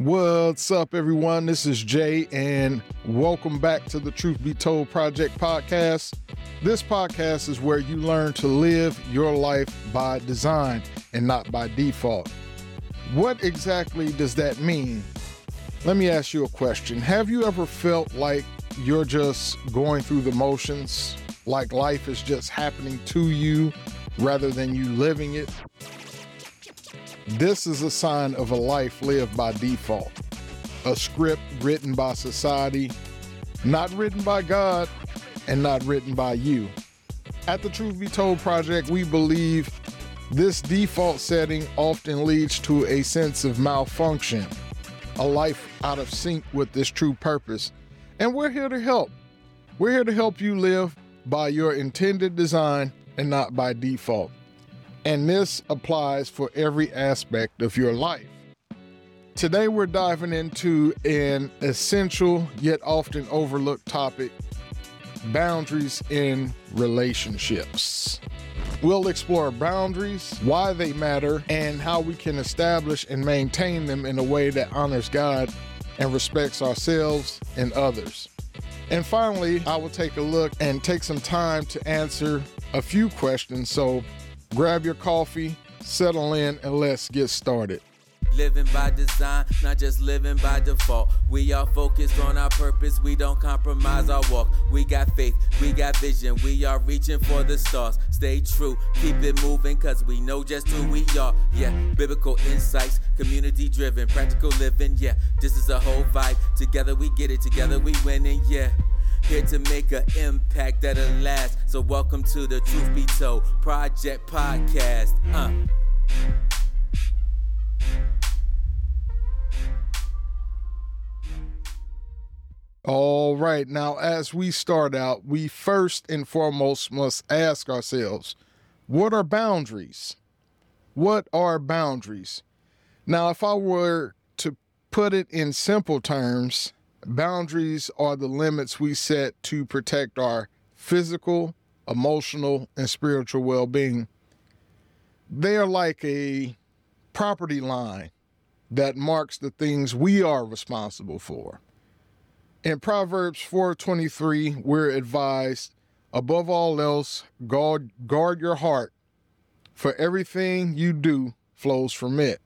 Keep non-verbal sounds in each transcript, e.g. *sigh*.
What's up, everyone? This is Jay, and welcome back to the Truth Be Told Project podcast. This podcast is where you learn to live your life by design and not by default. What exactly does that mean? Let me ask you a question. Have you ever felt like you're just going through the motions, like life is just happening to you rather than you living it? This is a sign of a life lived by default, a script written by society, not written by God, and not written by you. At the Truth Be Told Project, we believe this default setting often leads to a sense of malfunction, a life out of sync with this true purpose. And we're here to help. We're here to help you live by your intended design and not by default. And this applies for every aspect of your life. Today, we're diving into an essential yet often overlooked topic boundaries in relationships. We'll explore boundaries, why they matter, and how we can establish and maintain them in a way that honors God and respects ourselves and others. And finally, I will take a look and take some time to answer a few questions. So grab your coffee, settle in, and let's get started. Living by design, not just living by default. We are focused on our purpose, we don't compromise our walk. We got faith, we got vision, we are reaching for the stars. Stay true, keep it moving, cause we know just who we are. Yeah, biblical insights, community driven, practical living. Yeah, this is a whole vibe. Together we get it, together we winning. Yeah. Here to make an impact that'll last. So, welcome to the Truth Be Told Project Podcast. Uh. All right. Now, as we start out, we first and foremost must ask ourselves what are boundaries? What are boundaries? Now, if I were to put it in simple terms, boundaries are the limits we set to protect our physical, emotional, and spiritual well being. They are like a property line that marks the things we are responsible for. In Proverbs 4:23, we're advised, above all else, guard, guard your heart, for everything you do flows from it.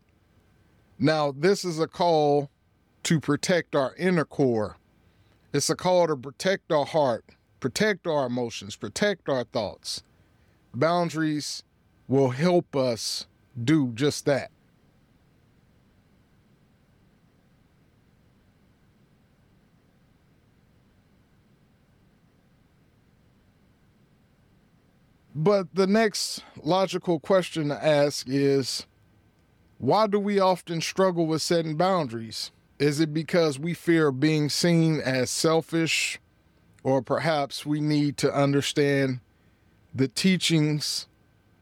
Now, this is a call to protect our inner core. It's a call to protect our heart, protect our emotions, protect our thoughts. Boundaries will help us do just that. But the next logical question to ask is why do we often struggle with setting boundaries? Is it because we fear being seen as selfish, or perhaps we need to understand the teachings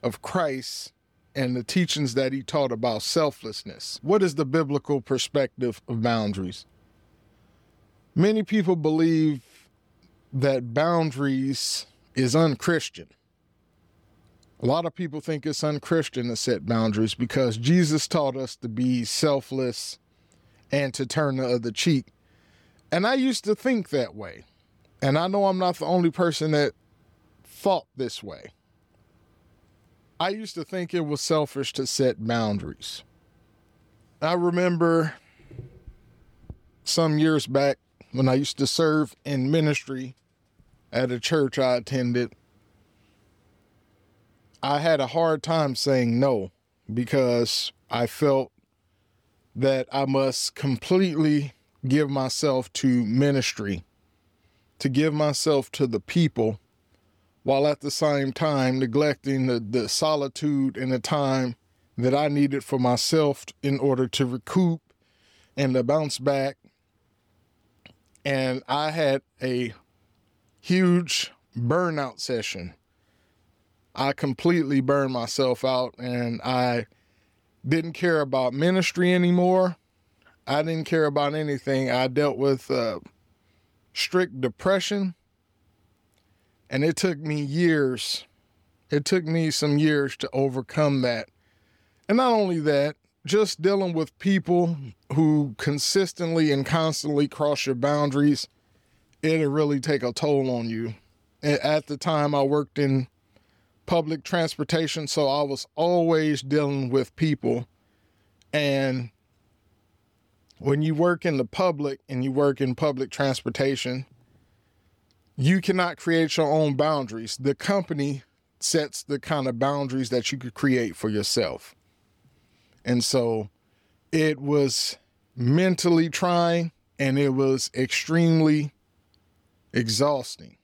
of Christ and the teachings that he taught about selflessness? What is the biblical perspective of boundaries? Many people believe that boundaries is unchristian. A lot of people think it's unchristian to set boundaries because Jesus taught us to be selfless and to turn the other cheek. And I used to think that way. And I know I'm not the only person that thought this way. I used to think it was selfish to set boundaries. I remember some years back when I used to serve in ministry at a church I attended I had a hard time saying no because I felt that I must completely give myself to ministry, to give myself to the people, while at the same time neglecting the, the solitude and the time that I needed for myself in order to recoup and to bounce back. And I had a huge burnout session I completely burned myself out and I didn't care about ministry anymore. I didn't care about anything. I dealt with uh, strict depression and it took me years. It took me some years to overcome that. And not only that, just dealing with people who consistently and constantly cross your boundaries, it'll really take a toll on you. At the time, I worked in public transportation, so I was always dealing with people. And when you work in the public and you work in public transportation, you cannot create your own boundaries. The company sets the kind of boundaries that you could create for yourself. And so it was mentally trying and it was extremely exhausting.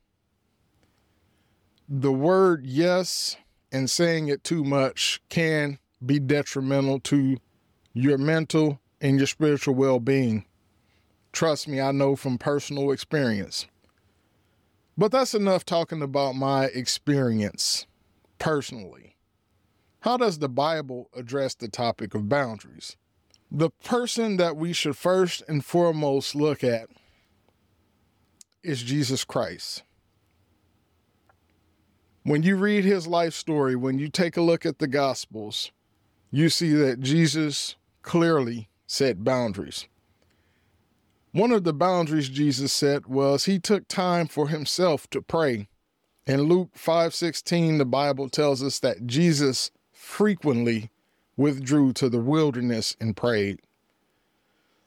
The word yes and saying it too much can be detrimental to your mental and your spiritual well being. Trust me, I know from personal experience. But that's enough talking about my experience personally. How does the Bible address the topic of boundaries? The person that we should first and foremost look at is Jesus Christ. When you read his life story, when you take a look at the Gospels, you see that Jesus clearly set boundaries. One of the boundaries Jesus set was he took time for himself to pray. In Luke 5:16 the Bible tells us that Jesus frequently withdrew to the wilderness and prayed.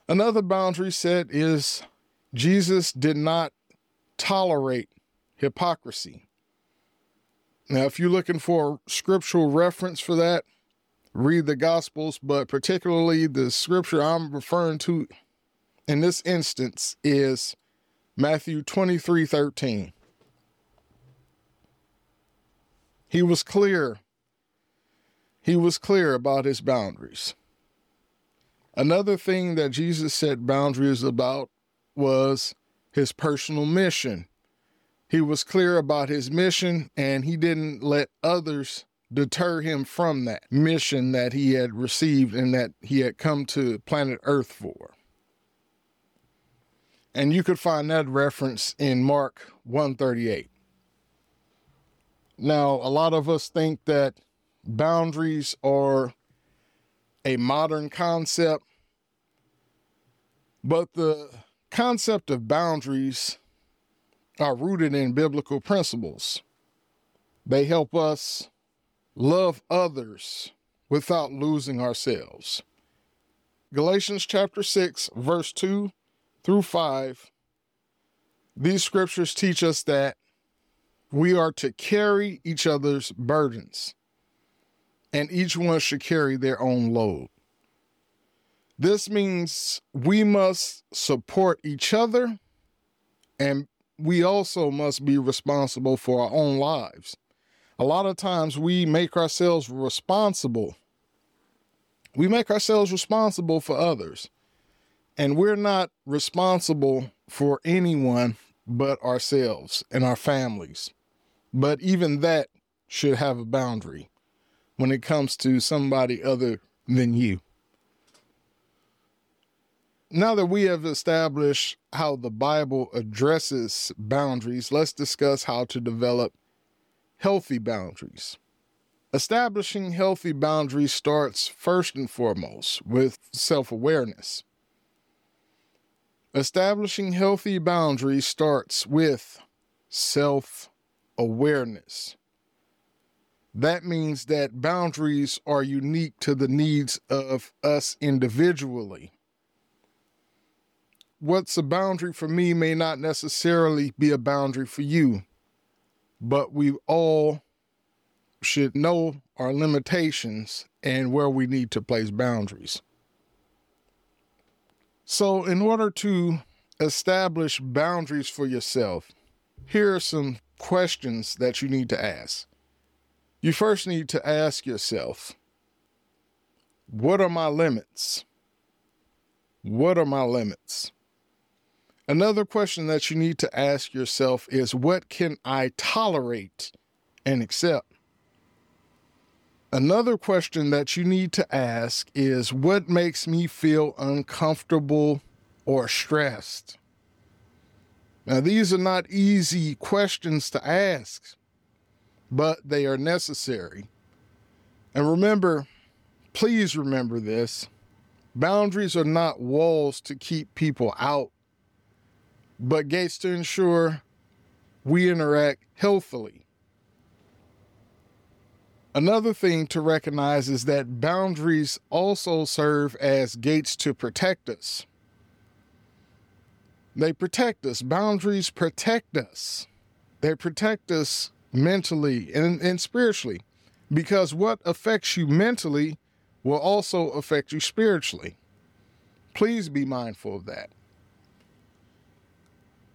Another boundary set is Jesus did not tolerate hypocrisy. Now, if you're looking for scriptural reference for that, read the Gospels, but particularly the scripture I'm referring to in this instance is Matthew 23 13. He was clear he was clear about his boundaries. Another thing that Jesus set boundaries about was his personal mission. He was clear about his mission and he didn't let others deter him from that mission that he had received and that he had come to planet Earth for. And you could find that reference in Mark 138. Now, a lot of us think that boundaries are a modern concept, but the concept of boundaries are rooted in biblical principles. They help us love others without losing ourselves. Galatians chapter 6, verse 2 through 5. These scriptures teach us that we are to carry each other's burdens and each one should carry their own load. This means we must support each other and we also must be responsible for our own lives. A lot of times we make ourselves responsible. We make ourselves responsible for others. And we're not responsible for anyone but ourselves and our families. But even that should have a boundary when it comes to somebody other than you. Now that we have established how the Bible addresses boundaries, let's discuss how to develop healthy boundaries. Establishing healthy boundaries starts first and foremost with self awareness. Establishing healthy boundaries starts with self awareness. That means that boundaries are unique to the needs of us individually. What's a boundary for me may not necessarily be a boundary for you, but we all should know our limitations and where we need to place boundaries. So, in order to establish boundaries for yourself, here are some questions that you need to ask you first need to ask yourself what are my limits? What are my limits? Another question that you need to ask yourself is what can I tolerate and accept? Another question that you need to ask is what makes me feel uncomfortable or stressed? Now, these are not easy questions to ask but they are necessary. And remember, Please remember this. Boundaries are not walls to keep people out, but gates to ensure we interact healthily. Another thing to recognize is that boundaries also serve as gates to protect us. They protect us. Boundaries protect us. They protect us mentally and, and spiritually because what affects you mentally will also affect you spiritually. Please be mindful of that.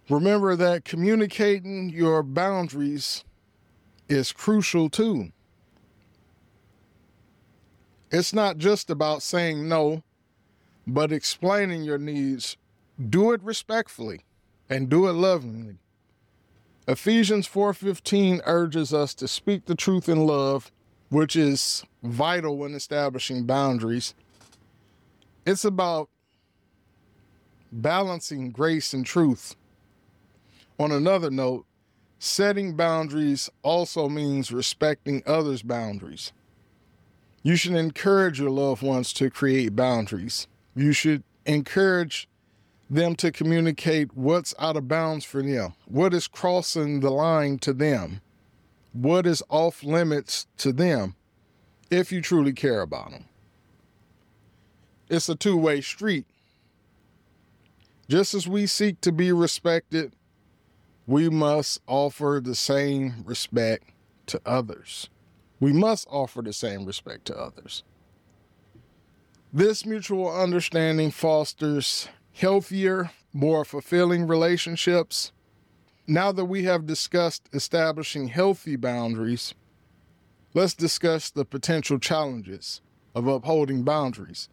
Remember that communicating your boundaries is crucial too. It's not just about saying no, but explaining your needs. Do it respectfully and do it lovingly. Ephesians 4:15 urges us to speak the truth in love, which is vital when establishing boundaries. It's about balancing grace and truth. On another note, setting boundaries also means respecting others' boundaries. You should encourage your loved ones to create boundaries. You should encourage them to communicate what's out of bounds for them, what is crossing the line to them, what is off limits to them, if you truly care about them. It's a two way street. Just as we seek to be respected, we must offer the same respect to others. We must offer the same respect to others. This mutual understanding fosters healthier, more fulfilling relationships. Now that we have discussed establishing healthy boundaries, let's discuss the potential challenges of upholding boundaries.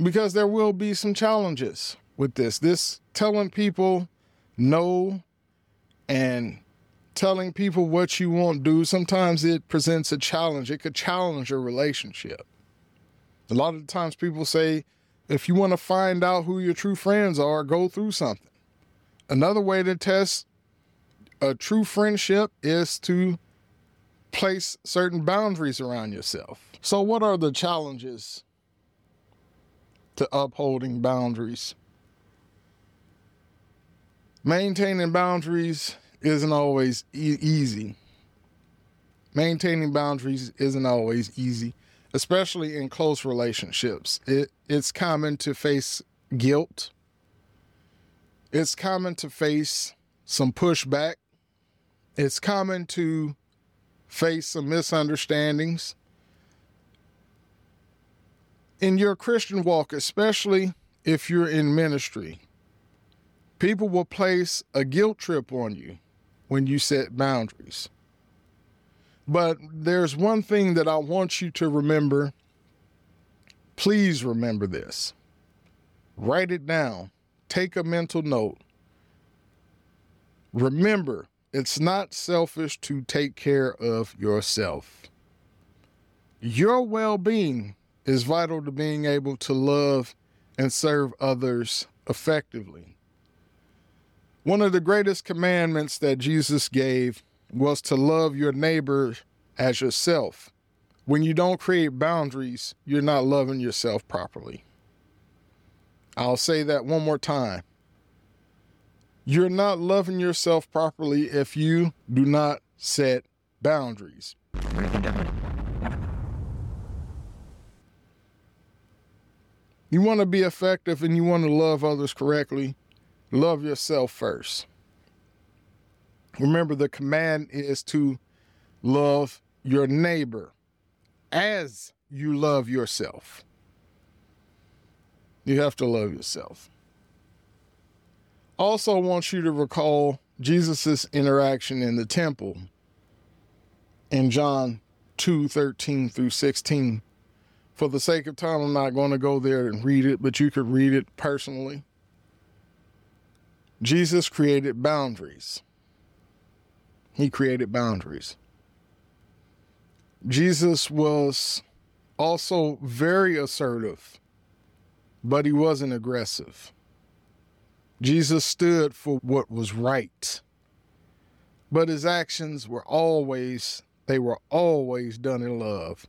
Because there will be some challenges with this. This telling people no and telling people what you won't do, sometimes it presents a challenge. It could challenge your relationship. A lot of times people say, if you want to find out who your true friends are, go through something. Another way to test a true friendship is to place certain boundaries around yourself. So, what are the challenges to upholding boundaries? Maintaining boundaries isn't always e- easy. Maintaining boundaries isn't always easy, especially in close relationships. It, it's common to face guilt. It's common to face some pushback. It's common to face some misunderstandings. In your Christian walk, especially if you're in ministry, people will place a guilt trip on you when you set boundaries. But there's one thing that I want you to remember. Please remember this. Write it down. Take a mental note. Remember, it's not selfish to take care of yourself. Your well being is vital to being able to love and serve others effectively. One of the greatest commandments that Jesus gave was to love your neighbor as yourself. When you don't create boundaries, you're not loving yourself properly. I'll say that one more time. You're not loving yourself properly if you do not set boundaries. You want to be effective and you want to love others correctly, love yourself first. Remember, the command is to love your neighbor as you love yourself. You have to love yourself. Also, want you to recall Jesus' interaction in the temple in John 2 13 through 16. For the sake of time, I'm not going to go there and read it, but you could read it personally. Jesus created boundaries. He created boundaries. Jesus was also very assertive, but he wasn't aggressive. Jesus stood for what was right, but his actions were always, they were always done in love.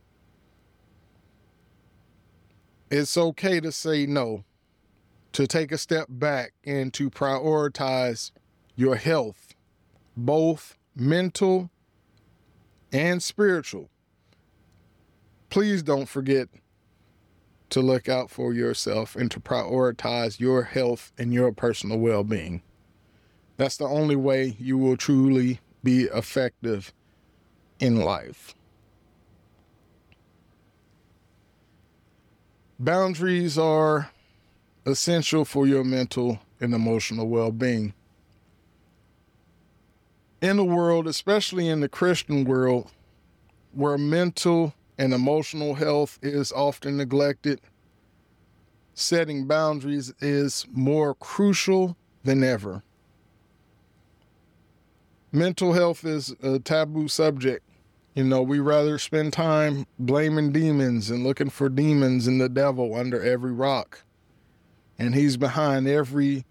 it's okay to say no, to take a step back and to prioritize your health, both mental and spiritual. Please don't forget to look out for yourself and to prioritize your health and your personal well being. That's the only way you will truly be effective in life. Boundaries are essential for your mental and emotional well being. In the world, especially in the Christian world, where mental and emotional health is often neglected, setting boundaries is more crucial than ever. Mental health is a taboo subject you know, we rather spend time blaming demons and looking for demons and the devil under every rock. And he's behind every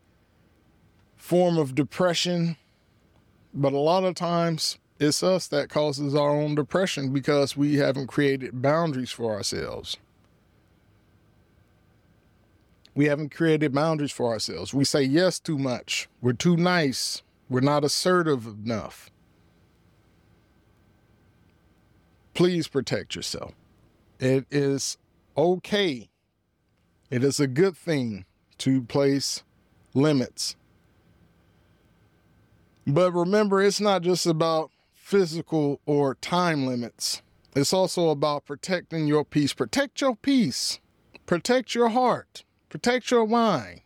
form of depression. But a lot of times it's us that causes our own depression because we haven't created boundaries for ourselves. We haven't created boundaries for ourselves. We say yes too much. We're too nice. We're not assertive enough. please protect yourself. It is okay. It is a good thing to place limits. But remember, it's not just about physical or time limits. It's also about protecting your peace. Protect your peace. Protect your heart. Protect your mind.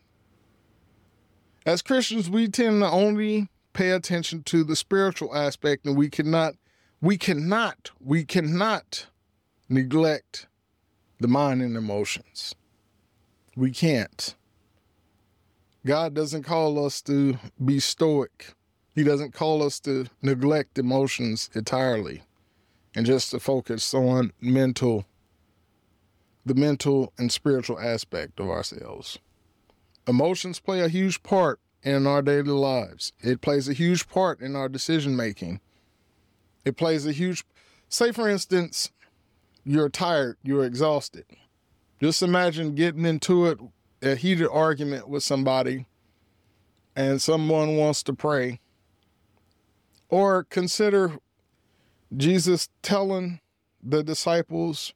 As Christians, we tend to only pay attention to the spiritual aspect and we cannot we cannot, we cannot neglect the mind and emotions. We can't. God doesn't call us to be stoic. He doesn't call us to neglect emotions entirely and just to focus on mental, the mental and spiritual aspect of ourselves. Emotions play a huge part in our daily lives. It plays a huge part in our decision making. It plays a huge, say for instance, you're tired, you're exhausted. Just imagine getting into it, a heated argument with somebody, and someone wants to pray. Or consider Jesus telling the disciples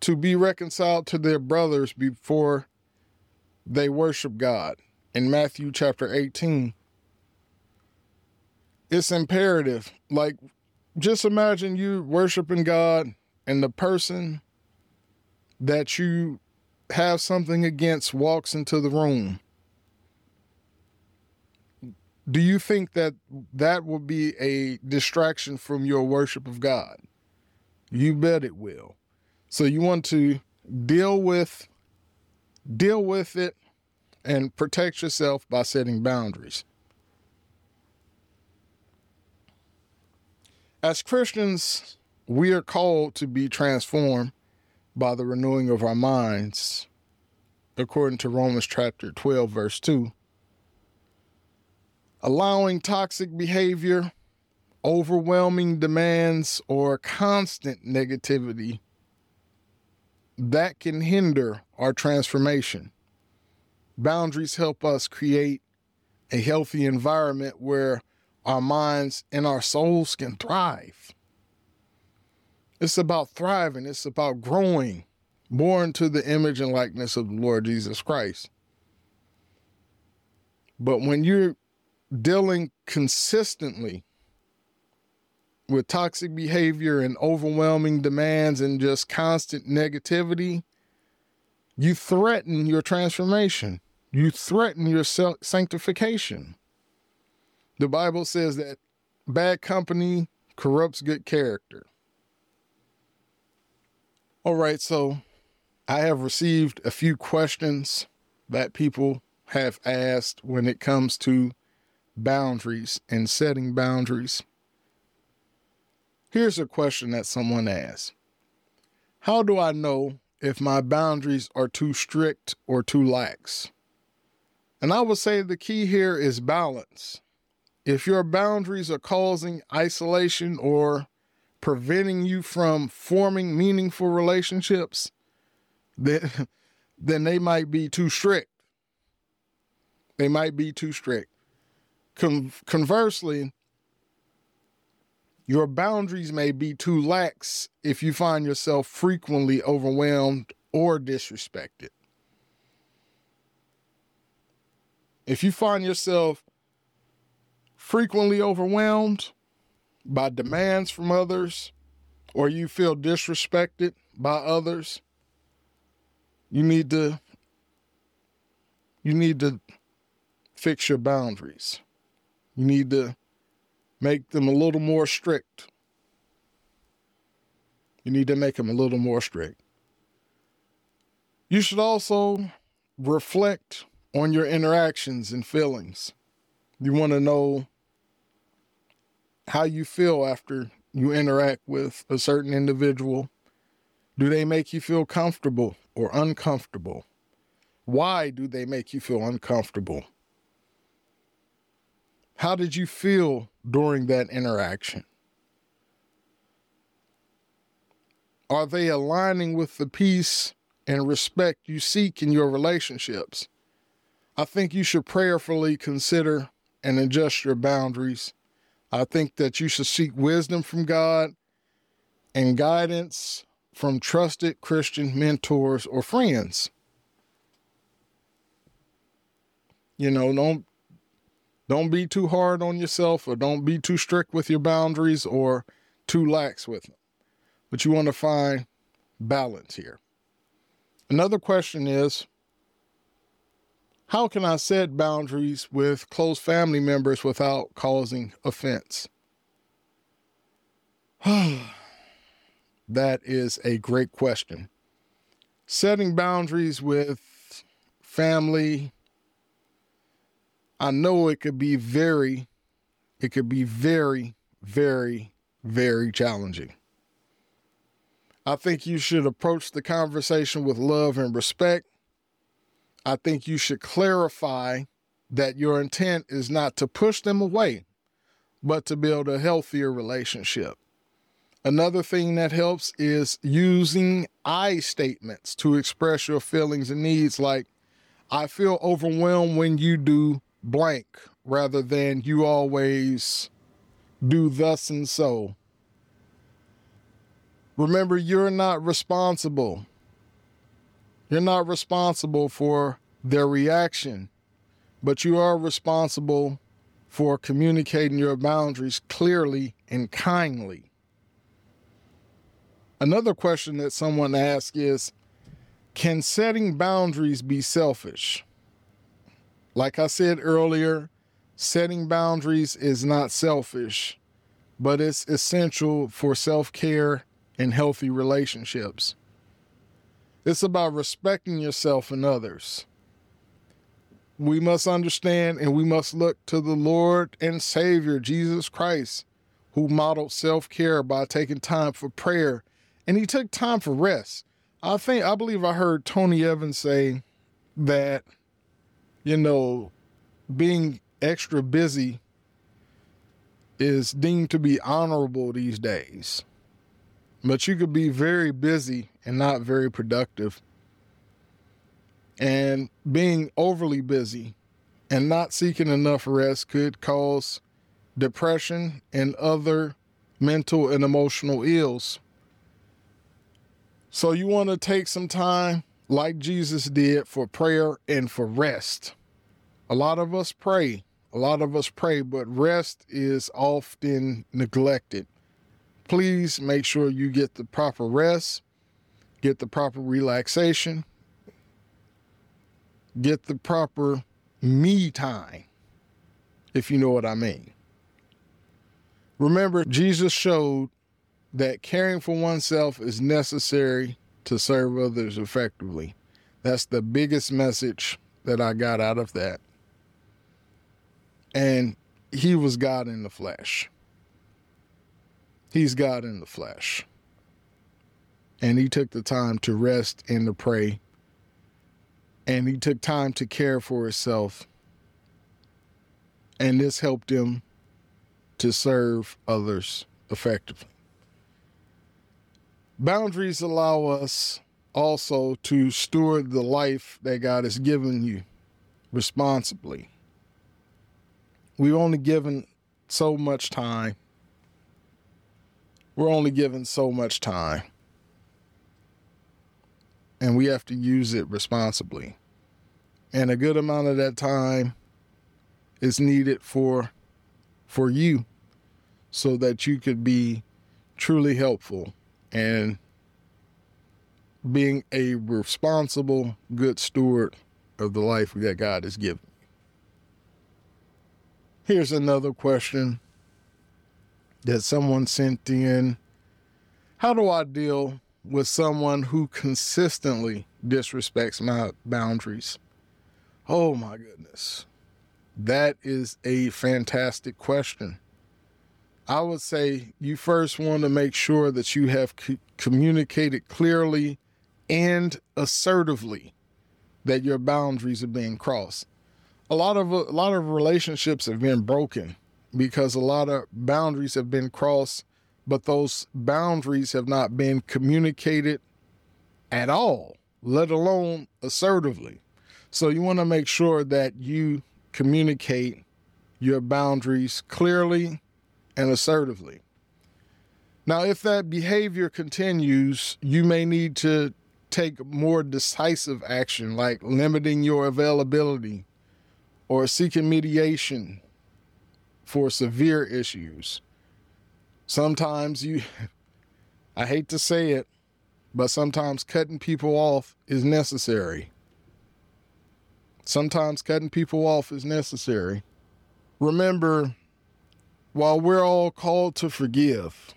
to be reconciled to their brothers before they worship God in Matthew chapter 18. It's imperative. Like just imagine you worshiping God and the person that you have something against walks into the room. Do you think that that will be a distraction from your worship of God? You bet it will. So you want to deal with deal with it and protect yourself by setting boundaries. As Christians, we are called to be transformed by the renewing of our minds, according to Romans chapter 12, verse 2. Allowing toxic behavior, overwhelming demands, or constant negativity that can hinder our transformation. Boundaries help us create a healthy environment where our minds and our souls can thrive. It's about thriving, it's about growing, born to the image and likeness of the Lord Jesus Christ. But when you're dealing consistently with toxic behavior and overwhelming demands and just constant negativity, you threaten your transformation. You threaten your sanctification. The Bible says that bad company corrupts good character. All right, so I have received a few questions that people have asked when it comes to boundaries and setting boundaries. Here's a question that someone asked How do I know if my boundaries are too strict or too lax? And I would say the key here is balance. If your boundaries are causing isolation or preventing you from forming meaningful relationships, then, *laughs* then they might be too strict. They might be too strict. Con- conversely, your boundaries may be too lax if you find yourself frequently overwhelmed or disrespected. If you find yourself frequently overwhelmed by demands from others, or you feel disrespected by others, you need to you need to fix your boundaries. You need to make them a little more strict. You need to make them a little more strict. You should also reflect on your interactions and feelings. You want to know how you feel after you interact with a certain individual. Do they make you feel comfortable or uncomfortable? Why do they make you feel uncomfortable? How did you feel during that interaction? Are they aligning with the peace and respect you seek in your relationships? I think you should prayerfully consider and adjust your boundaries. I think that you should seek wisdom from God and guidance from trusted Christian mentors or friends. You know, don't don't be too hard on yourself or don't be too strict with your boundaries or too lax with them. But you want to find balance here. Another question is how can I set boundaries with close family members without causing offense? *sighs* that is a great question. Setting boundaries with family, I know it could be very, it could be very, very, very challenging. I think you should approach the conversation with love and respect. I think you should clarify that your intent is not to push them away, but to build a healthier relationship. Another thing that helps is using I statements to express your feelings and needs, like, I feel overwhelmed when you do blank rather than you always do thus and so. Remember, you're not responsible. You're not responsible for their reaction, but you are responsible for communicating your boundaries clearly and kindly. Another question that someone asked is Can setting boundaries be selfish? Like I said earlier, setting boundaries is not selfish, but it's essential for self care and healthy relationships. It's about respecting yourself and others. We must understand and we must look to the Lord and Savior, Jesus Christ, who modeled self care by taking time for prayer and he took time for rest. I think, I believe I heard Tony Evans say that you know, being extra busy is deemed to be honorable these days. But you could be very busy and not very productive. And being overly busy and not seeking enough rest could cause depression and other mental and emotional ills. So you want to take some time like Jesus did for prayer and for rest. A lot of us pray, a lot of us pray, but rest is often neglected. Please make sure you get the proper rest, get the proper relaxation, get the proper me time, if you know what I mean. Remember, Jesus showed that caring for oneself is necessary to serve others effectively. That's the biggest message that I got out of that. And he was God in the flesh. He's God in the flesh. And he took the time to rest and to pray. And he took time to care for himself. And this helped him to serve others effectively. Boundaries allow us also to steward the life that God has given you responsibly. We've only given so much time. We're only given so much time. And we have to use it responsibly. And a good amount of that time is needed for for you so that you could be truly helpful and being a responsible, good steward of the life that God has given. Here's another question that someone sent in. How do I deal with someone who consistently disrespects my boundaries? Oh my goodness. That is a fantastic question. I would say you first want to make sure that you have c- communicated clearly and assertively that your boundaries are being crossed. A lot of a lot of relationships have been broken because a lot of boundaries have been crossed, but those boundaries have not been communicated at all, let alone assertively. So you want to make sure that you communicate your boundaries clearly and assertively. Now, if that behavior continues, you may need to take more decisive action, like limiting your availability or seeking mediation for severe issues. Sometimes you, *laughs* I hate to say it, but sometimes cutting people off is necessary. Sometimes cutting people off is necessary. Remember, while we're all called to forgive,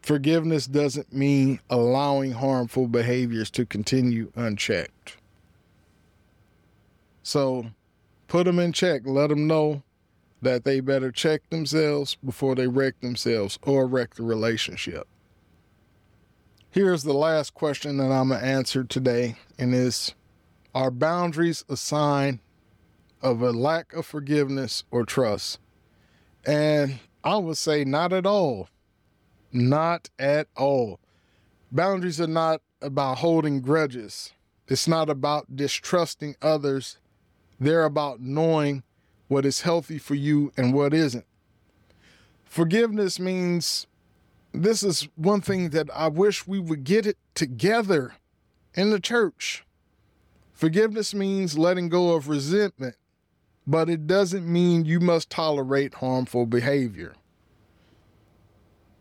forgiveness doesn't mean allowing harmful behaviors to continue unchecked. So put them in check. Let them know that they better check themselves before they wreck themselves or wreck the relationship. Here's the last question that I'm going to answer today, and is Are boundaries a sign of a lack of forgiveness or trust? And I would say not at all. Not at all. Boundaries are not about holding grudges, it's not about distrusting others. They're about knowing what is healthy for you and what isn't. Forgiveness means this is one thing that I wish we would get it together in the church. Forgiveness means letting go of resentment, but it doesn't mean you must tolerate harmful behavior.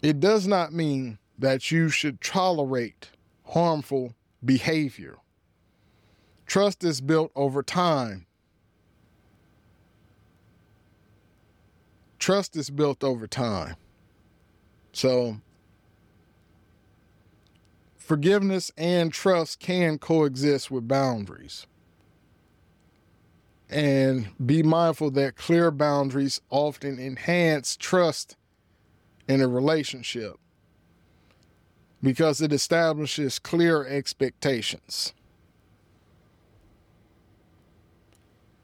It does not mean that you should tolerate harmful behavior. Trust is built over time. Trust is built over time. So, forgiveness and trust can coexist with boundaries. And be mindful that clear boundaries often enhance trust in a relationship because it establishes clear expectations.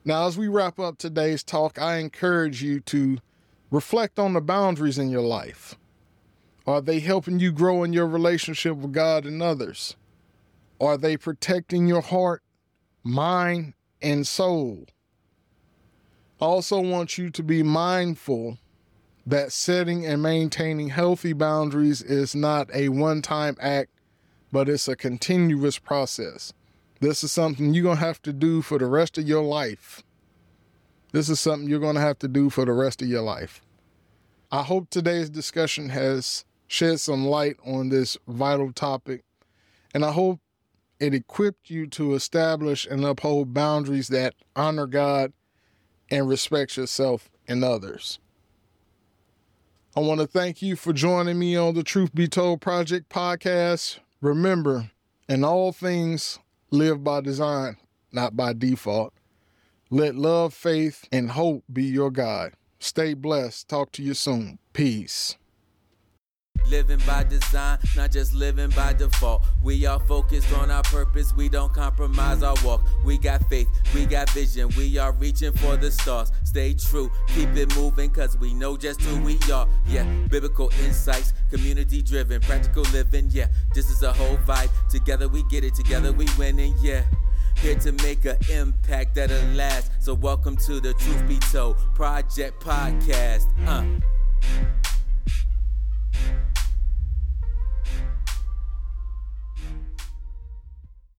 Now, as we wrap up today's talk, I encourage you to reflect on the boundaries in your life. Are they helping you grow in your relationship with God and others? Are they protecting your heart, mind, and soul? I also want you to be mindful that setting and maintaining healthy boundaries is not a one time act, but it's a continuous process. This is something you're going to have to do for the rest of your life. This is something you're going to have to do for the rest of your life. I hope today's discussion has shed some light on this vital topic, and I hope it equipped you to establish and uphold boundaries that honor God and respect yourself and others. I want to thank you for joining me on the Truth Be Told Project podcast. Remember, in all things, live by design, not by default. Let love, faith, and hope be your guide. Stay blessed. Talk to you soon. Peace. living by design, not just living by default. We are focused on our purpose, we don't compromise our walk. We got faith, we got vision, we are reaching for the stars. Stay true, keep it moving, cause we know just who we are. Yeah, biblical insights, community driven, practical living. Yeah, this is a whole vibe. Together we get it, together we winning. Yeah. Here to make an impact that'll last. So, welcome to the Truth Be Told Project Podcast. Uh.